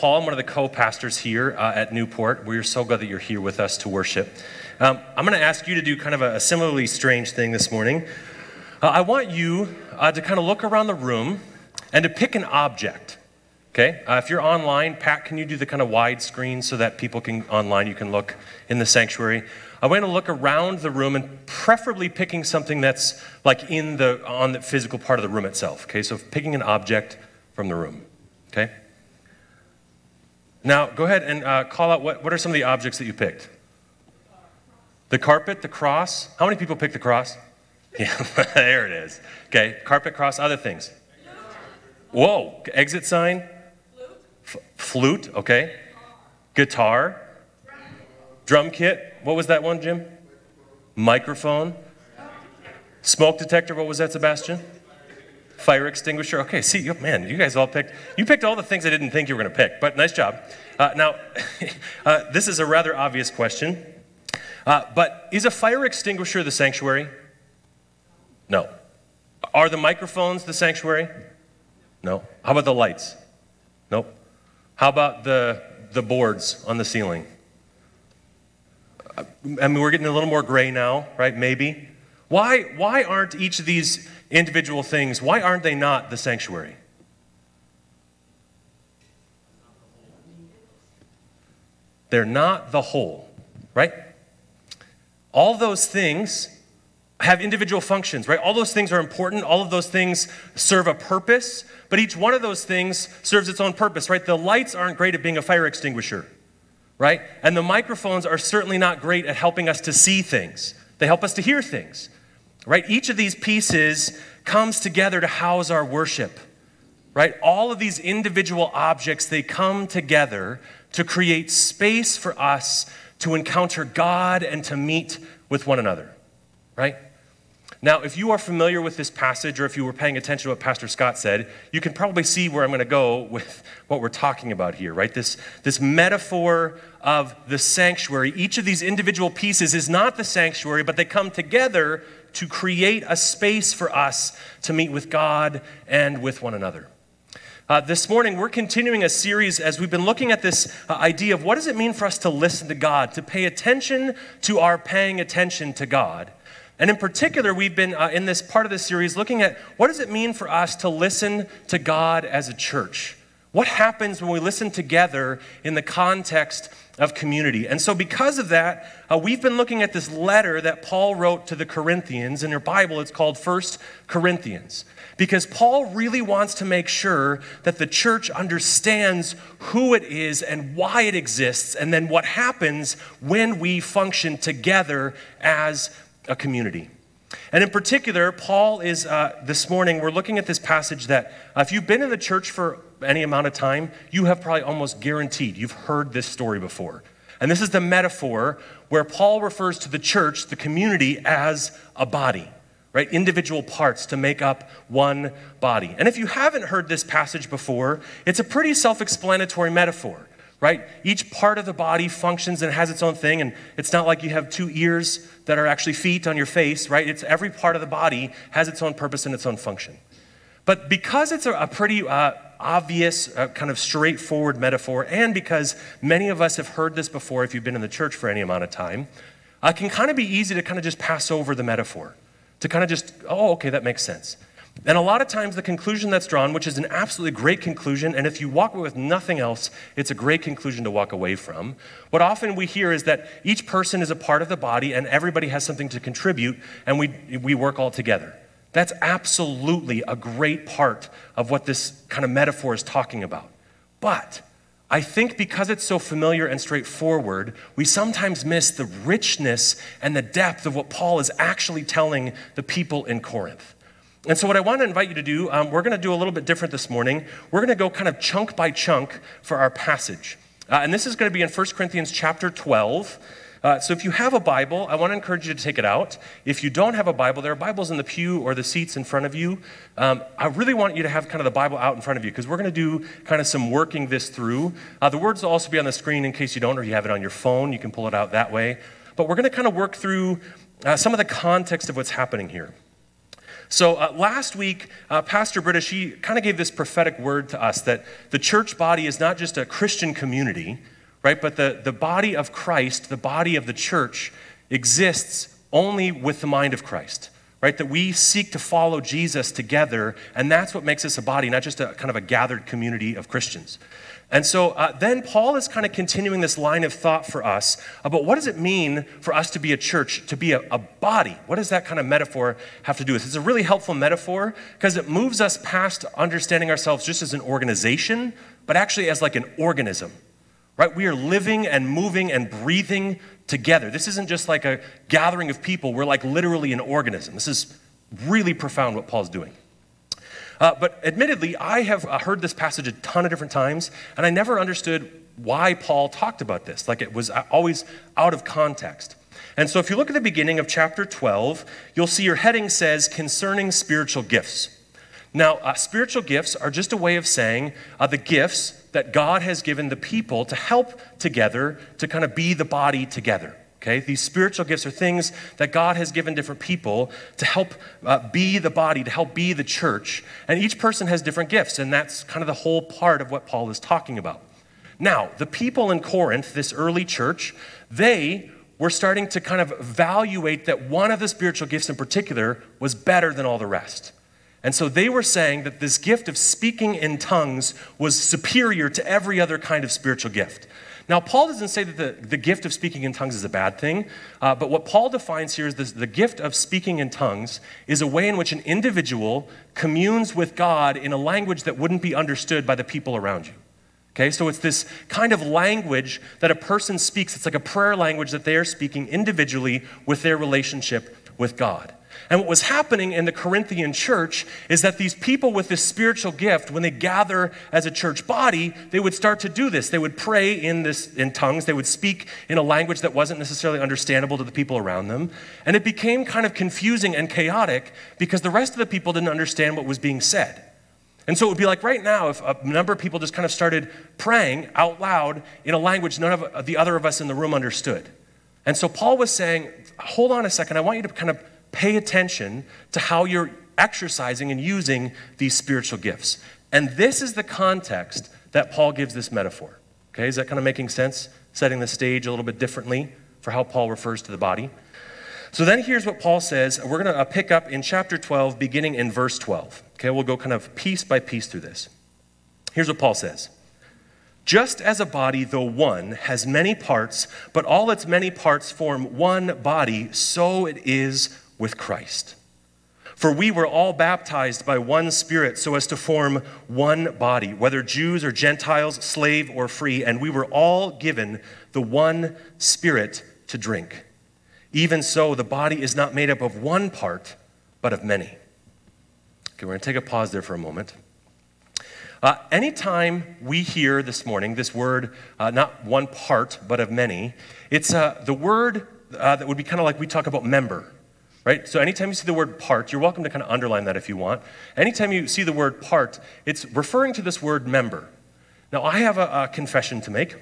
Paul. I'm one of the co pastors here uh, at Newport. We're so glad that you're here with us to worship. Um, I'm going to ask you to do kind of a, a similarly strange thing this morning. Uh, I want you uh, to kind of look around the room and to pick an object. Okay? Uh, if you're online, Pat, can you do the kind of wide screen so that people can online, you can look in the sanctuary? I want to look around the room and preferably picking something that's like in the on the physical part of the room itself. Okay, so picking an object from the room. Okay. Now, go ahead and uh, call out what, what are some of the objects that you picked? The carpet, the cross. How many people picked the cross? Yeah, there it is. Okay, carpet, cross, other things. Whoa, exit sign? F- flute, okay. Guitar. Drum kit. What was that one, Jim? Microphone. Smoke detector, what was that, Sebastian? Fire extinguisher. Okay, see, you, man, you guys all picked, you picked all the things I didn't think you were going to pick, but nice job. Uh, now, uh, this is a rather obvious question, uh, but is a fire extinguisher the sanctuary? No. Are the microphones the sanctuary? No. How about the lights? Nope. How about the, the boards on the ceiling? I mean, we're getting a little more gray now, right? Maybe. Why, why aren't each of these individual things, why aren't they not the sanctuary? They're not the whole, right? All those things have individual functions, right? All those things are important. All of those things serve a purpose, but each one of those things serves its own purpose, right? The lights aren't great at being a fire extinguisher, right? And the microphones are certainly not great at helping us to see things. They help us to hear things. Right? Each of these pieces comes together to house our worship. Right? All of these individual objects, they come together to create space for us to encounter God and to meet with one another. Right? Now, if you are familiar with this passage or if you were paying attention to what Pastor Scott said, you can probably see where I'm going to go with what we're talking about here, right? This, this metaphor of the sanctuary. Each of these individual pieces is not the sanctuary, but they come together to create a space for us to meet with God and with one another. Uh, this morning, we're continuing a series as we've been looking at this uh, idea of what does it mean for us to listen to God, to pay attention to our paying attention to God. And in particular, we've been uh, in this part of the series looking at what does it mean for us to listen to God as a church? What happens when we listen together in the context of community. And so, because of that, uh, we've been looking at this letter that Paul wrote to the Corinthians. In your Bible, it's called First Corinthians. Because Paul really wants to make sure that the church understands who it is and why it exists, and then what happens when we function together as a community. And in particular, Paul is, uh, this morning, we're looking at this passage that uh, if you've been in the church for any amount of time, you have probably almost guaranteed you've heard this story before. And this is the metaphor where Paul refers to the church, the community, as a body, right? Individual parts to make up one body. And if you haven't heard this passage before, it's a pretty self explanatory metaphor right? Each part of the body functions and has its own thing, and it's not like you have two ears that are actually feet on your face, right? It's every part of the body has its own purpose and its own function. But because it's a, pretty uh, obvious, uh, kind of straightforward metaphor, and because many of us have heard this before if you've been in the church for any amount of time, uh, it can kind of be easy to kind of just pass over the metaphor, to kind of just, oh, okay, that makes sense. And a lot of times, the conclusion that's drawn, which is an absolutely great conclusion, and if you walk away with nothing else, it's a great conclusion to walk away from. What often we hear is that each person is a part of the body and everybody has something to contribute, and we, we work all together. That's absolutely a great part of what this kind of metaphor is talking about. But I think because it's so familiar and straightforward, we sometimes miss the richness and the depth of what Paul is actually telling the people in Corinth. And so, what I want to invite you to do, um, we're going to do a little bit different this morning. We're going to go kind of chunk by chunk for our passage. Uh, and this is going to be in 1 Corinthians chapter 12. Uh, so, if you have a Bible, I want to encourage you to take it out. If you don't have a Bible, there are Bibles in the pew or the seats in front of you. Um, I really want you to have kind of the Bible out in front of you because we're going to do kind of some working this through. Uh, the words will also be on the screen in case you don't or you have it on your phone. You can pull it out that way. But we're going to kind of work through uh, some of the context of what's happening here. So uh, last week, uh, Pastor Britta, she kind of gave this prophetic word to us that the church body is not just a Christian community, right? But the, the body of Christ, the body of the church, exists only with the mind of Christ, right? That we seek to follow Jesus together, and that's what makes us a body, not just a kind of a gathered community of Christians. And so uh, then Paul is kind of continuing this line of thought for us about what does it mean for us to be a church, to be a, a body? What does that kind of metaphor have to do with? It's a really helpful metaphor because it moves us past understanding ourselves just as an organization, but actually as like an organism, right? We are living and moving and breathing together. This isn't just like a gathering of people, we're like literally an organism. This is really profound what Paul's doing. Uh, but admittedly, I have uh, heard this passage a ton of different times, and I never understood why Paul talked about this. Like it was uh, always out of context. And so if you look at the beginning of chapter 12, you'll see your heading says concerning spiritual gifts. Now, uh, spiritual gifts are just a way of saying uh, the gifts that God has given the people to help together, to kind of be the body together. Okay, these spiritual gifts are things that God has given different people to help uh, be the body, to help be the church. And each person has different gifts, and that's kind of the whole part of what Paul is talking about. Now, the people in Corinth, this early church, they were starting to kind of evaluate that one of the spiritual gifts in particular was better than all the rest. And so they were saying that this gift of speaking in tongues was superior to every other kind of spiritual gift. Now, Paul doesn't say that the, the gift of speaking in tongues is a bad thing, uh, but what Paul defines here is this, the gift of speaking in tongues is a way in which an individual communes with God in a language that wouldn't be understood by the people around you. Okay, so it's this kind of language that a person speaks. It's like a prayer language that they are speaking individually with their relationship with God. And what was happening in the Corinthian church is that these people with this spiritual gift, when they gather as a church body, they would start to do this. They would pray in this in tongues. They would speak in a language that wasn't necessarily understandable to the people around them. And it became kind of confusing and chaotic because the rest of the people didn't understand what was being said. And so it would be like right now if a number of people just kind of started praying out loud in a language none of the other of us in the room understood. And so Paul was saying, hold on a second, I want you to kind of pay attention to how you're exercising and using these spiritual gifts. And this is the context that Paul gives this metaphor. Okay, is that kind of making sense? Setting the stage a little bit differently for how Paul refers to the body. So then here's what Paul says. We're going to uh, pick up in chapter 12, beginning in verse 12. Okay, we'll go kind of piece by piece through this. Here's what Paul says Just as a body, though one, has many parts, but all its many parts form one body, so it is with Christ. For we were all baptized by one Spirit so as to form one body, whether Jews or Gentiles, slave or free, and we were all given the one Spirit to drink. Even so, the body is not made up of one part, but of many. Okay, we're going to take a pause there for a moment. Uh, anytime we hear this morning this word, uh, not one part, but of many, it's uh, the word uh, that would be kind of like we talk about member right? So anytime you see the word part, you're welcome to kind of underline that if you want. Anytime you see the word part, it's referring to this word member. Now, I have a, a confession to make.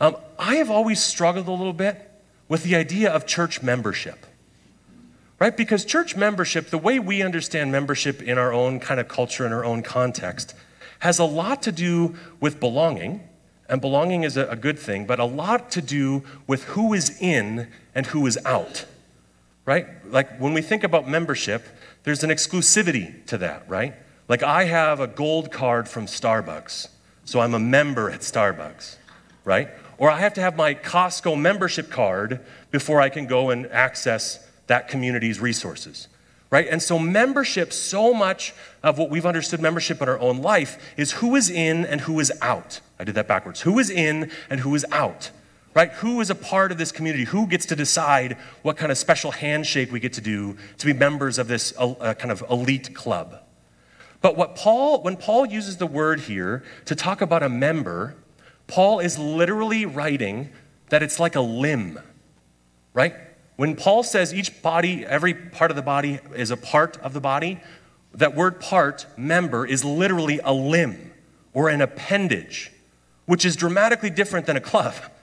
Um, I have always struggled a little bit with the idea of church membership, right? Because church membership, the way we understand membership in our own kind of culture, in our own context, has a lot to do with belonging. And belonging is a, a good thing, but a lot to do with who is in and who is out right? Like when we think about membership, there's an exclusivity to that, right? Like I have a gold card from Starbucks, so I'm a member at Starbucks, right? Or I have to have my Costco membership card before I can go and access that community's resources, right? And so, membership, so much of what we've understood membership in our own life is who is in and who is out. I did that backwards. Who is in and who is out right? Who is a part of this community? Who gets to decide what kind of special handshake we get to do to be members of this uh, kind of elite club? But what Paul, when Paul uses the word here to talk about a member, Paul is literally writing that it's like a limb, right? When Paul says each body, every part of the body is a part of the body, that word part, member, is literally a limb or an appendage, which is dramatically different than a club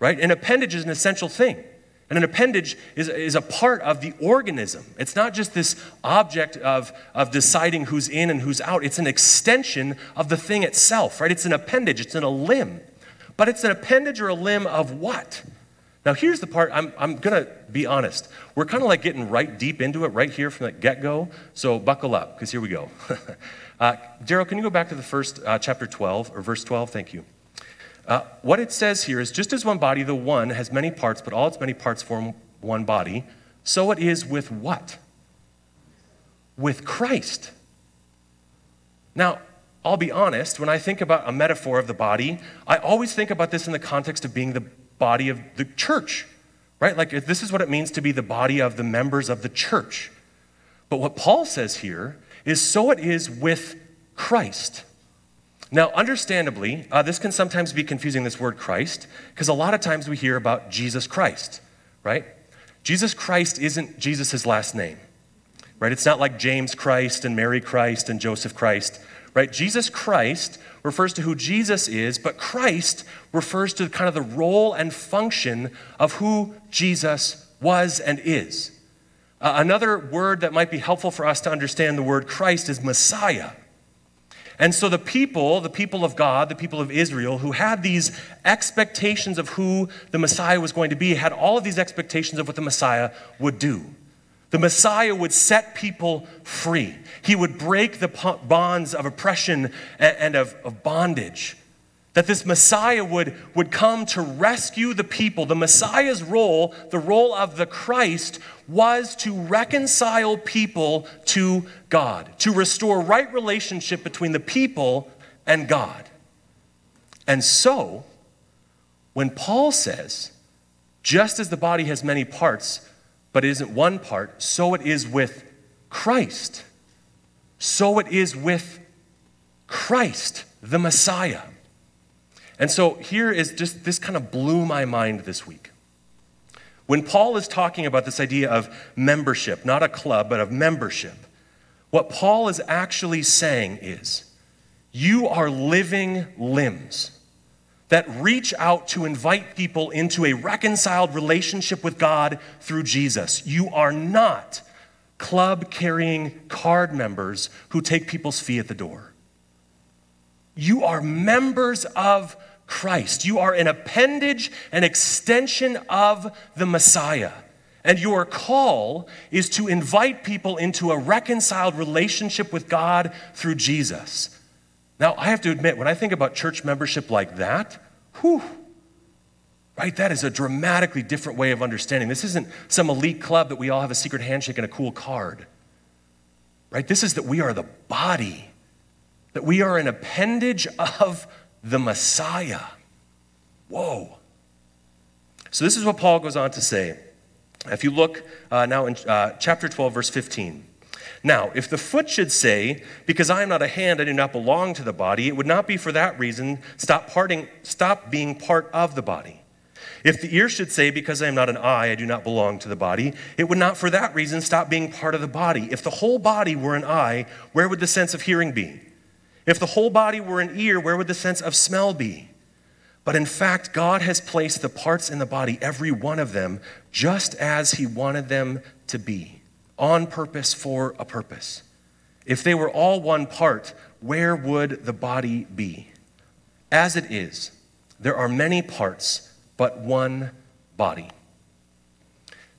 right? An appendage is an essential thing. And an appendage is, is a part of the organism. It's not just this object of, of deciding who's in and who's out, it's an extension of the thing itself, right? It's an appendage, it's in a limb. But it's an appendage or a limb of what? Now, here's the part I'm, I'm going to be honest. We're kind of like getting right deep into it right here from the get go. So buckle up, because here we go. uh, Daryl, can you go back to the first uh, chapter 12 or verse 12? Thank you. Uh, what it says here is just as one body, the one, has many parts, but all its many parts form one body, so it is with what? With Christ. Now, I'll be honest, when I think about a metaphor of the body, I always think about this in the context of being the body of the church, right? Like, this is what it means to be the body of the members of the church. But what Paul says here is so it is with Christ. Now, understandably, uh, this can sometimes be confusing, this word Christ, because a lot of times we hear about Jesus Christ, right? Jesus Christ isn't Jesus' last name, right? It's not like James Christ and Mary Christ and Joseph Christ, right? Jesus Christ refers to who Jesus is, but Christ refers to kind of the role and function of who Jesus was and is. Uh, another word that might be helpful for us to understand the word Christ is Messiah. And so the people, the people of God, the people of Israel, who had these expectations of who the Messiah was going to be, had all of these expectations of what the Messiah would do. The Messiah would set people free. He would break the bonds of oppression and of, bondage. That this Messiah would, would come to rescue the people. The Messiah's role, the role of the Christ, was to reconcile people to God, to restore right relationship between the people and God. And so, when Paul says, just as the body has many parts, but it isn't one part, so it is with Christ. So it is with Christ, the Messiah. And so here is just this kind of blew my mind this week. When Paul is talking about this idea of membership, not a club, but of membership, what Paul is actually saying is you are living limbs that reach out to invite people into a reconciled relationship with God through Jesus. You are not club carrying card members who take people's fee at the door. You are members of Christ. You are an appendage, an extension of the Messiah. And your call is to invite people into a reconciled relationship with God through Jesus. Now, I have to admit, when I think about church membership like that, whew, right, that is a dramatically different way of understanding. This isn't some elite club that we all have a secret handshake and a cool card. Right? This is that we are the body, that we are an appendage of the Messiah. Whoa. So, this is what Paul goes on to say. If you look uh, now in uh, chapter 12, verse 15. Now, if the foot should say, Because I am not a hand, I do not belong to the body, it would not be for that reason stop, parting, stop being part of the body. If the ear should say, Because I am not an eye, I do not belong to the body, it would not for that reason stop being part of the body. If the whole body were an eye, where would the sense of hearing be? If the whole body were an ear, where would the sense of smell be? But in fact, God has placed the parts in the body, every one of them, just as He wanted them to be on purpose for a purpose. If they were all one part, where would the body be? As it is, there are many parts, but one body.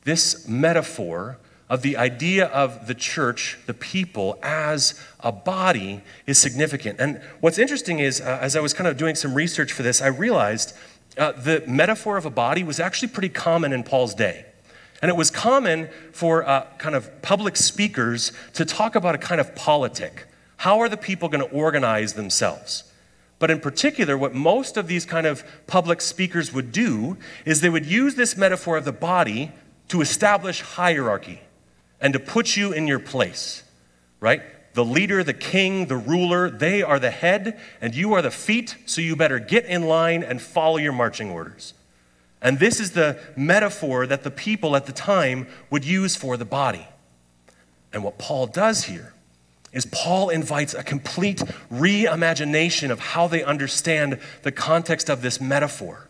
This metaphor of the idea of the church, the people, as a body is significant. And what's interesting is, uh, as I was kind of doing some research for this, I realized uh, the metaphor of a body was actually pretty common in Paul's day. And it was common for uh, kind of public speakers to talk about a kind of politic. How are the people going to organize themselves? But in particular, what most of these kind of public speakers would do is they would use this metaphor of the body to establish hierarchy and to put you in your place, right? The leader, the king, the ruler, they are the head, and you are the feet, so you better get in line and follow your marching orders. And this is the metaphor that the people at the time would use for the body. And what Paul does here is Paul invites a complete reimagination of how they understand the context of this metaphor.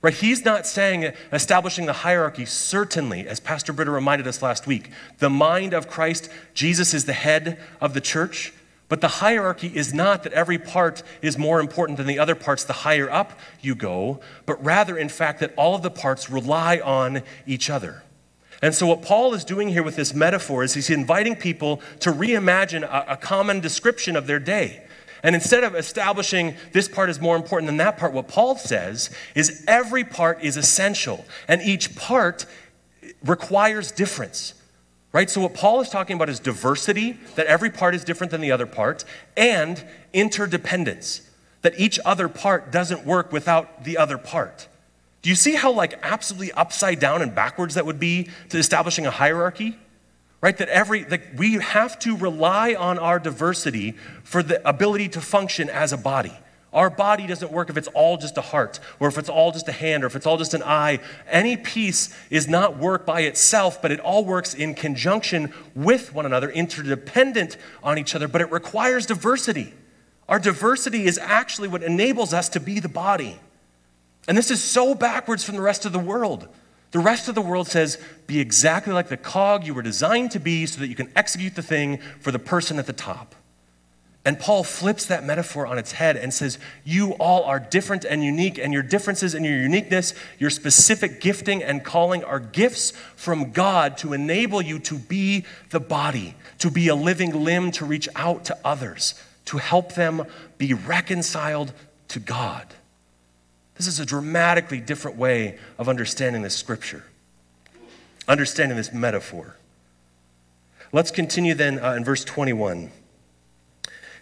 Right? He's not saying establishing the hierarchy, certainly, as Pastor Britta reminded us last week. The mind of Christ, Jesus is the head of the church. But the hierarchy is not that every part is more important than the other parts the higher up you go, but rather, in fact, that all of the parts rely on each other. And so, what Paul is doing here with this metaphor is he's inviting people to reimagine a, a, common description of their day. And instead of establishing this part is more important than that part, what Paul says is every part is essential, and each part requires difference. Right? So, what Paul is talking about is diversity, that every part is different than the other part, and interdependence, that each other part doesn't work without the other part. Do you see how, like, absolutely upside down and backwards that would be to establishing a hierarchy? Right? That every, like, we have to rely on our diversity for the ability to function as a body. Our body doesn't work if it's all just a heart, or if it's all just a hand, or if it's all just an eye. Any piece is not work by itself, but it all works in conjunction with one another, interdependent on each other, but it requires diversity. Our diversity is actually what enables us to be the body. And this is so backwards from the rest of the world. The rest of the world says, be exactly like the cog you were designed to be so that you can execute the thing for the person at the top. And Paul flips that metaphor on its head and says, You all are different and unique, and your differences and your uniqueness, your specific gifting and calling are gifts from God to enable you to be the body, to be a living limb, to reach out to others, to help them be reconciled to God. This is a dramatically different way of understanding this scripture, understanding this metaphor. Let's continue then uh, in verse 21.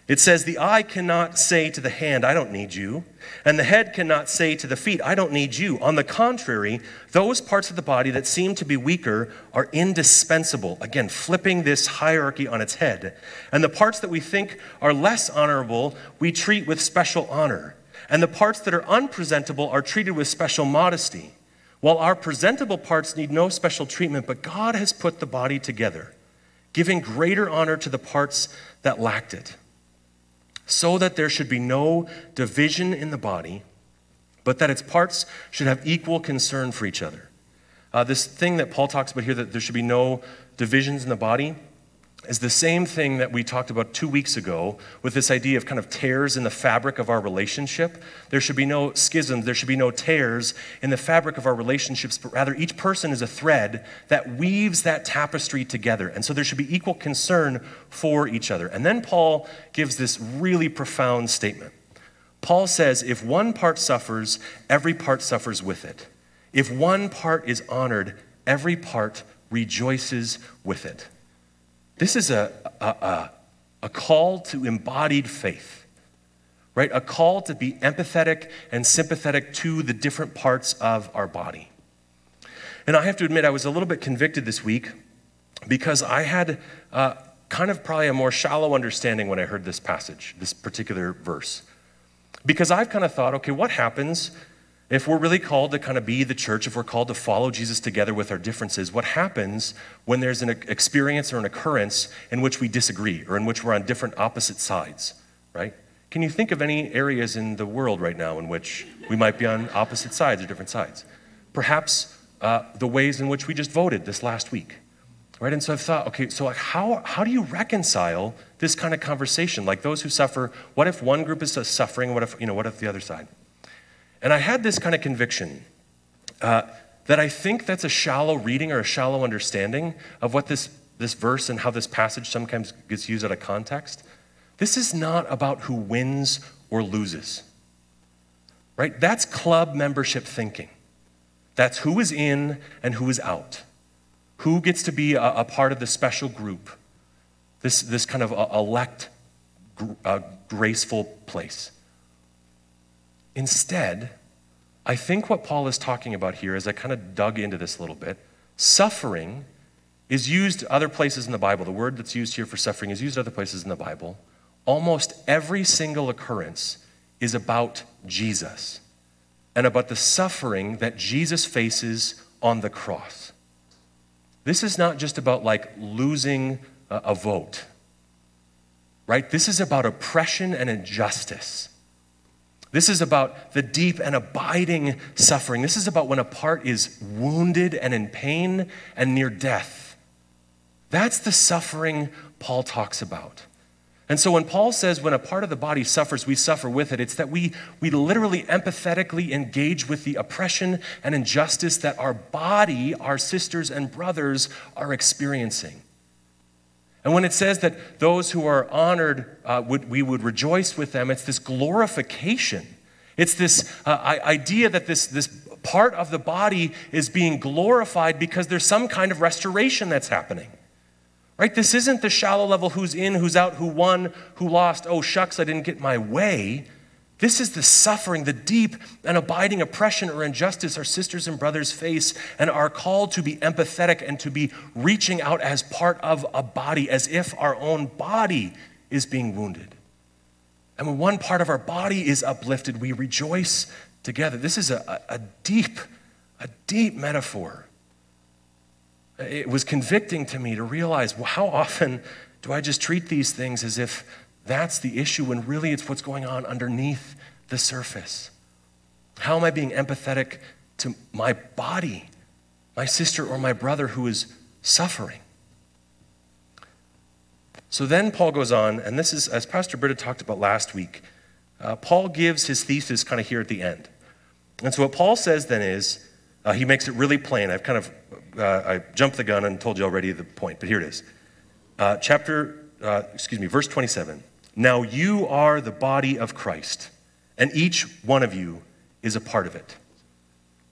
It says, The eye cannot say to the hand, I don't need you. And the head cannot say to the feet, I don't need you. On the contrary, those parts of the body that seem to be weaker are indispensable. Again, flipping this hierarchy on its head. And the parts that we think are less honorable, we treat with special honor and the parts that are unpresentable are treated with special modesty. While our presentable parts need no special treatment, but God has put the body together, giving greater honor to the parts that lacked it, so that there should be no division in the body, but that its parts should have equal concern for each other. Uh, this thing that Paul talks about here, that there should be no divisions in the body, is the same thing that we talked about two weeks ago with this idea of kind of tears in the fabric of our relationship. There should be no schisms, there should be no tears in the fabric of our relationships, but rather each person is a thread that weaves that tapestry together. And so there should be equal concern for each other. And then Paul gives this really profound statement. Paul says, if one part suffers, every part suffers with it. If one part is honored, every part rejoices with it. This is a, a, a, a call to embodied faith, right? A call to be empathetic and sympathetic to the different parts of our body. And I have to admit, I was a little bit convicted this week because I had uh, kind of probably a more shallow understanding when I heard this passage, this particular verse. Because I've kind of thought, okay, what happens if we're really called to kind of be the church, if we're called to follow Jesus together with our differences, what happens when there's an experience or an occurrence in which we disagree or in which we're on different opposite sides, right? Can you think of any areas in the world right now in which we might be on opposite sides or different sides? Perhaps uh, the ways in which we just voted this last week, right? And so I've thought, okay, so like how, how do you reconcile this kind of conversation? Like those who suffer, what if one group is suffering? What if, you know, what if the other side? And I had this kind of conviction uh, that I think that's a shallow reading or a shallow understanding of what this, this verse and how this passage sometimes gets used out of context. This is not about who wins or loses, right? That's club membership thinking. That's who is in and who is out. Who gets to be a, a part of the special group, this, this kind of uh, elect, uh, graceful place. Instead, I think what Paul is talking about here, as I kind of dug into this a little bit, suffering is used other places in the Bible. The word that's used here for suffering is used other places in the Bible. Almost every single occurrence is about Jesus and about the suffering that Jesus faces on the cross. This is not just about like losing a, vote, right? This is about oppression and injustice. This is about the deep and abiding suffering. This is about when a part is wounded and in pain and near death. That's the suffering Paul talks about. And so when Paul says when a part of the body suffers, we suffer with it, it's that we, we literally empathetically engage with the oppression and injustice that our body, our sisters and brothers, are experiencing. And when it says that those who are honored, uh, would, we would rejoice with them, it's this glorification. It's this uh, idea that this, this part of the body is being glorified because there's some kind of restoration that's happening. Right? This isn't the shallow level who's in, who's out, who won, who lost. Oh, shucks, I didn't get my way. This is the suffering, the deep and abiding oppression or injustice our sisters and brothers face and are called to be empathetic and to be reaching out as part of a body, as if our own body is being wounded. And when one part of our body is uplifted, we rejoice together. This is a, a deep, a deep metaphor. It was convicting to me to realize well, how often do I just treat these things as if that's the issue when really it's what's going on underneath the surface. How am I being empathetic to my body, my sister or my brother who is suffering? So then Paul goes on, and this is, as Pastor Britta talked about last week, uh, Paul gives his thesis kind of here at the end. And so what Paul says then is, uh, he makes it really plain. I've kind of, uh, I jumped the gun and told you already the point, but here it is. Uh, chapter, uh, excuse me, verse 27. Now you are the body of Christ, and each one of you is a part of it.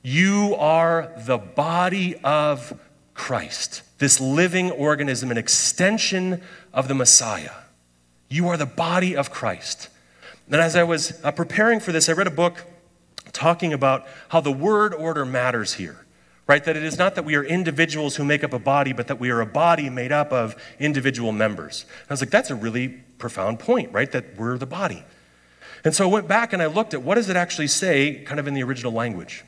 You are the body of Christ, this living organism, an extension of the Messiah. You are the body of Christ. And as I was uh, preparing for this, I read a book talking about how the word order matters here, right? That it is not that we are individuals who make up a body, but that we are a body made up of individual members. And I was like, that's a really profound point, right? That we're the body. And so I went back and I looked at what does it actually say, kind of in the original language.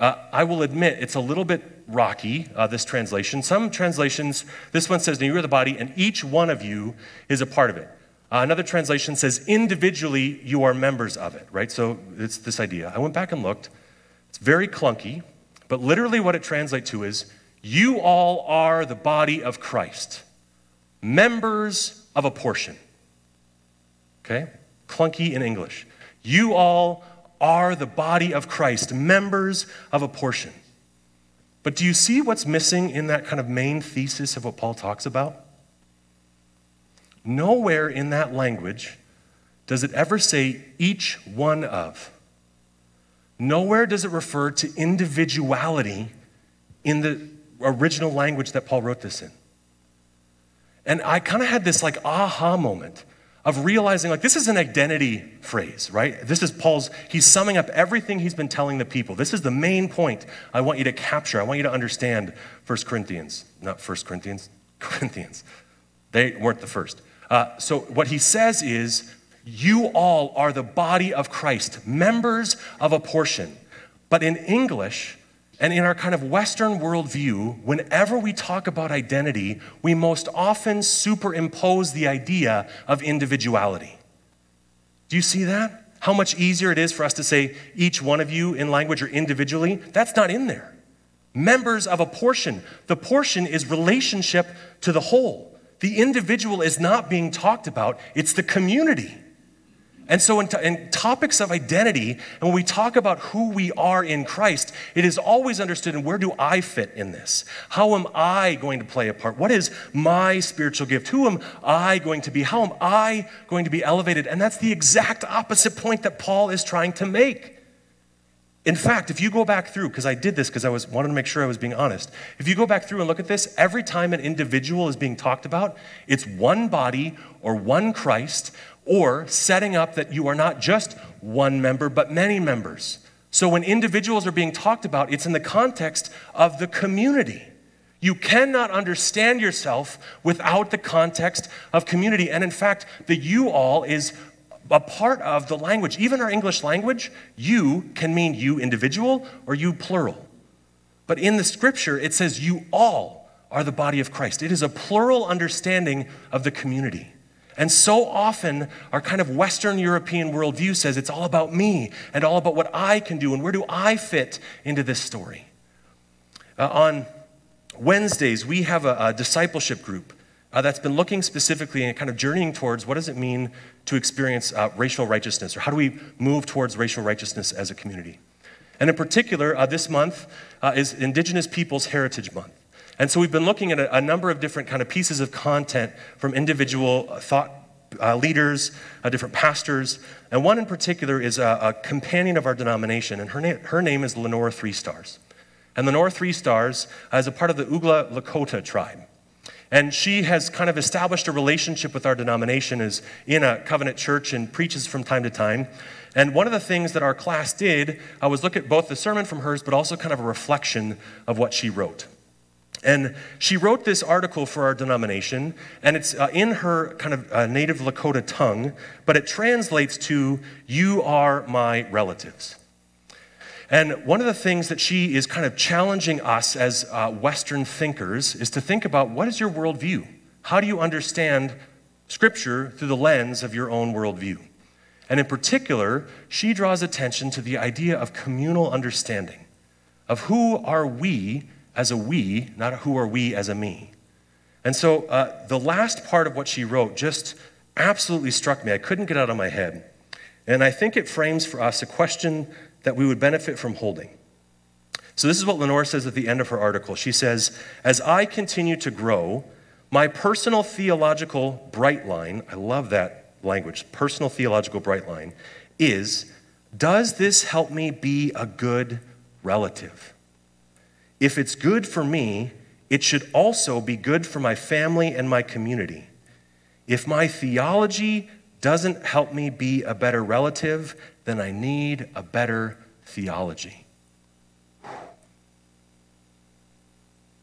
Uh, I will admit it's a little bit rocky, uh, this translation. Some translations, this one says, You are the body, and each one of you is a part of it. Uh, another translation says, Individually, you are members of it, right? So it's this idea. I went back and looked. It's very clunky, but literally what it translates to is, You all are the body of Christ, members of a portion. Okay? Clunky in English. You all are the body of Christ, members of a portion. But do you see what's missing in that kind of main thesis of what Paul talks about? Nowhere in that language does it ever say each one of. Nowhere does it refer to individuality in the original language that Paul wrote this in. And I kind of had this like aha moment of realizing like this is an identity phrase, right? This is Paul's, he's summing up everything he's been telling the people. This is the main point I want you to capture. I want you to understand 1 Corinthians, not 1 Corinthians, Corinthians. They weren't the first. Uh, so what he says is, you all are the body of Christ, members of a portion. But in English, and in our kind of Western worldview, whenever we talk about identity, we most often superimpose the idea of individuality. Do you see that? How much easier it is for us to say each one of you in language or individually? That's not in there. Members of a portion. The portion is relationship to the whole. The individual is not being talked about, it's the community. And so, in, t- in, topics of identity, and when we talk about who we are in Christ, it is always understood and where do I fit in this? How am I going to play a part? What is my spiritual gift? Who am I going to be? How am I going to be elevated? And that's the exact opposite point that Paul is trying to make. In fact, if you go back through, because I did this because I was wanted to make sure I was being honest. If you go back through and look at this, every time an individual is being talked about, it's one body or one Christ or setting up that you are not just one member, but many members. So when individuals are being talked about, it's in the context of the community. You cannot understand yourself without the context of community. And in fact, the you all is a part of the language. Even our English language, you can mean you individual or you plural. But in the scripture, it says you all are the body of Christ. It is a plural understanding of the community. And so often, our kind of Western European worldview says it's all about me and all about what I can do and where do I fit into this story. Uh, on Wednesdays, we have a, a discipleship group uh, that's been looking specifically and kind of journeying towards what does it mean to experience uh, racial righteousness, or how do we move towards racial righteousness as a community. And in particular, uh, this month uh, is Indigenous Peoples Heritage Month. And so we've been looking at a, a number of different kind of pieces of content from individual thought uh, leaders, uh, different pastors. And one in particular is a, a companion of our denomination, and her, na- her name is Lenore Three Stars. And Lenore Three Stars is a part of the Oglala Lakota tribe. And she has kind of established a relationship with our denomination, is in a covenant church and preaches from time to time. And one of the things that our class did uh, was look at both the sermon from hers, but also kind of a reflection of what she wrote. And she wrote this article for our denomination, and it's uh, in her kind of uh, native Lakota tongue, but it translates to, You are my relatives. And one of the things that she is kind of challenging us as uh, Western thinkers is to think about what is your worldview? How do you understand Scripture through the lens of your own worldview? And in particular, she draws attention to the idea of communal understanding of who are we as a we, not who are we as a me. And so uh, the last part of what she wrote just absolutely struck me. I couldn't get out of my head. And I think it frames for us a question that we would benefit from holding. So, this is what Lenore says at the end of her article. She says, As I continue to grow, my personal theological bright line, I love that language, personal theological bright line, is Does this help me be a good relative? If it's good for me, it should also be good for my family and my community. If my theology doesn't help me be a better relative, then I need a better theology.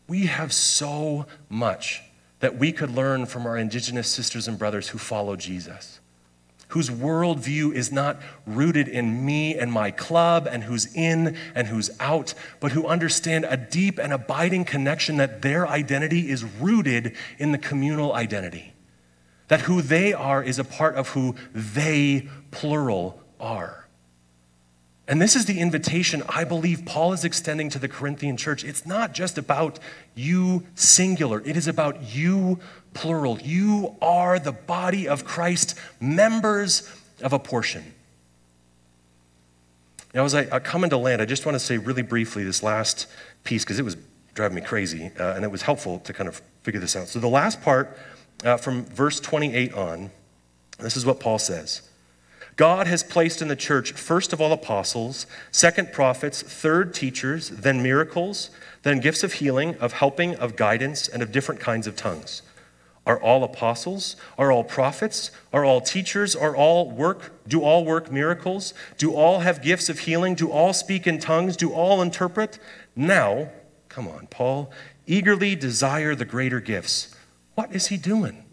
We have so much that we could learn from our indigenous sisters and brothers who follow Jesus whose worldview is not rooted in me and my club and who's in and who's out, but who understand a deep and abiding connection that their identity is rooted in the communal identity. That who they are is a part of who they, plural, are. And this is the invitation I believe Paul is extending to the Corinthian church. It's not just about you singular, it is about you plural. You are the body of Christ, members of a portion. Now, as I, I come into land, I just want to say really briefly this last piece because it was driving me crazy uh, and it was helpful to kind of figure this out. So, the last part uh, from verse 28 on, this is what Paul says. God has placed in the church, first of all, apostles, second, prophets, third, teachers, then miracles, then gifts of healing, of helping, of guidance, and of different kinds of tongues. Are all apostles? Are all prophets? Are all teachers? Are all work? Do all work miracles? Do all have gifts of healing? Do all speak in tongues? Do all interpret? Now, come on, Paul, eagerly desire the greater gifts. What is he doing?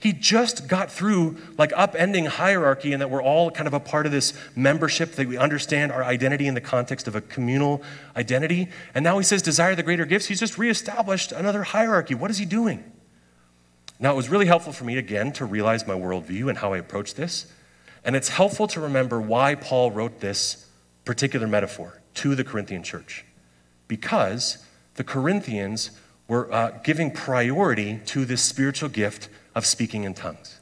He just got through like upending hierarchy and that we're all kind of a part of this membership, that we understand our identity in the context of a communal identity. And now he says, desire the greater gifts. He's just reestablished another hierarchy. What is he doing? Now, it was really helpful for me, again, to realize my worldview and how I approach this. And it's helpful to remember why Paul wrote this particular metaphor to the Corinthian church. Because the Corinthians were uh, giving priority to this spiritual gift of speaking in tongues.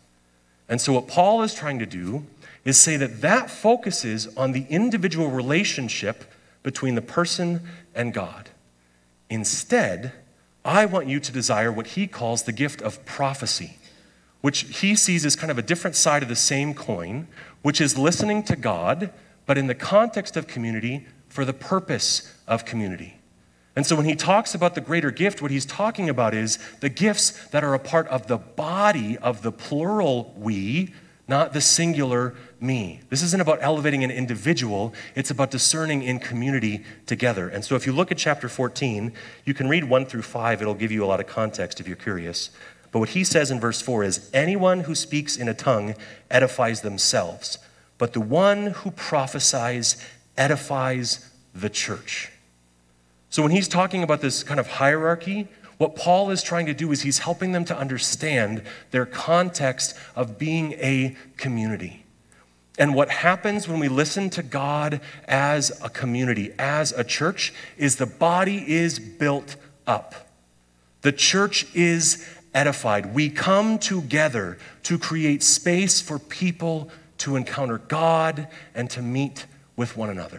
And so, what Paul is trying to do is say that that focuses on the individual relationship between the person and God. Instead, I want you to desire what he calls the gift of prophecy, which he sees as kind of a different side of the same coin, which is listening to God, but in the context of community for the purpose of community. And so when he talks about the greater gift, what he's talking about is the gifts that are a part of the body of the plural we, not the singular me. This isn't about elevating an individual, it's about discerning in community together. And so if you look at chapter 14, you can read 1 through 5, it'll give you a lot of context if you're curious. But what he says in verse 4 is anyone who speaks in a tongue edifies themselves, but the one who prophesies edifies the church. So when he's talking about this kind of hierarchy, What Paul is trying to do is he's helping them to understand their context of being a community. And what happens when we listen to God as a community, as a church, is the body is built up. The church is edified. We come together to create space for people to encounter God and to meet with one another.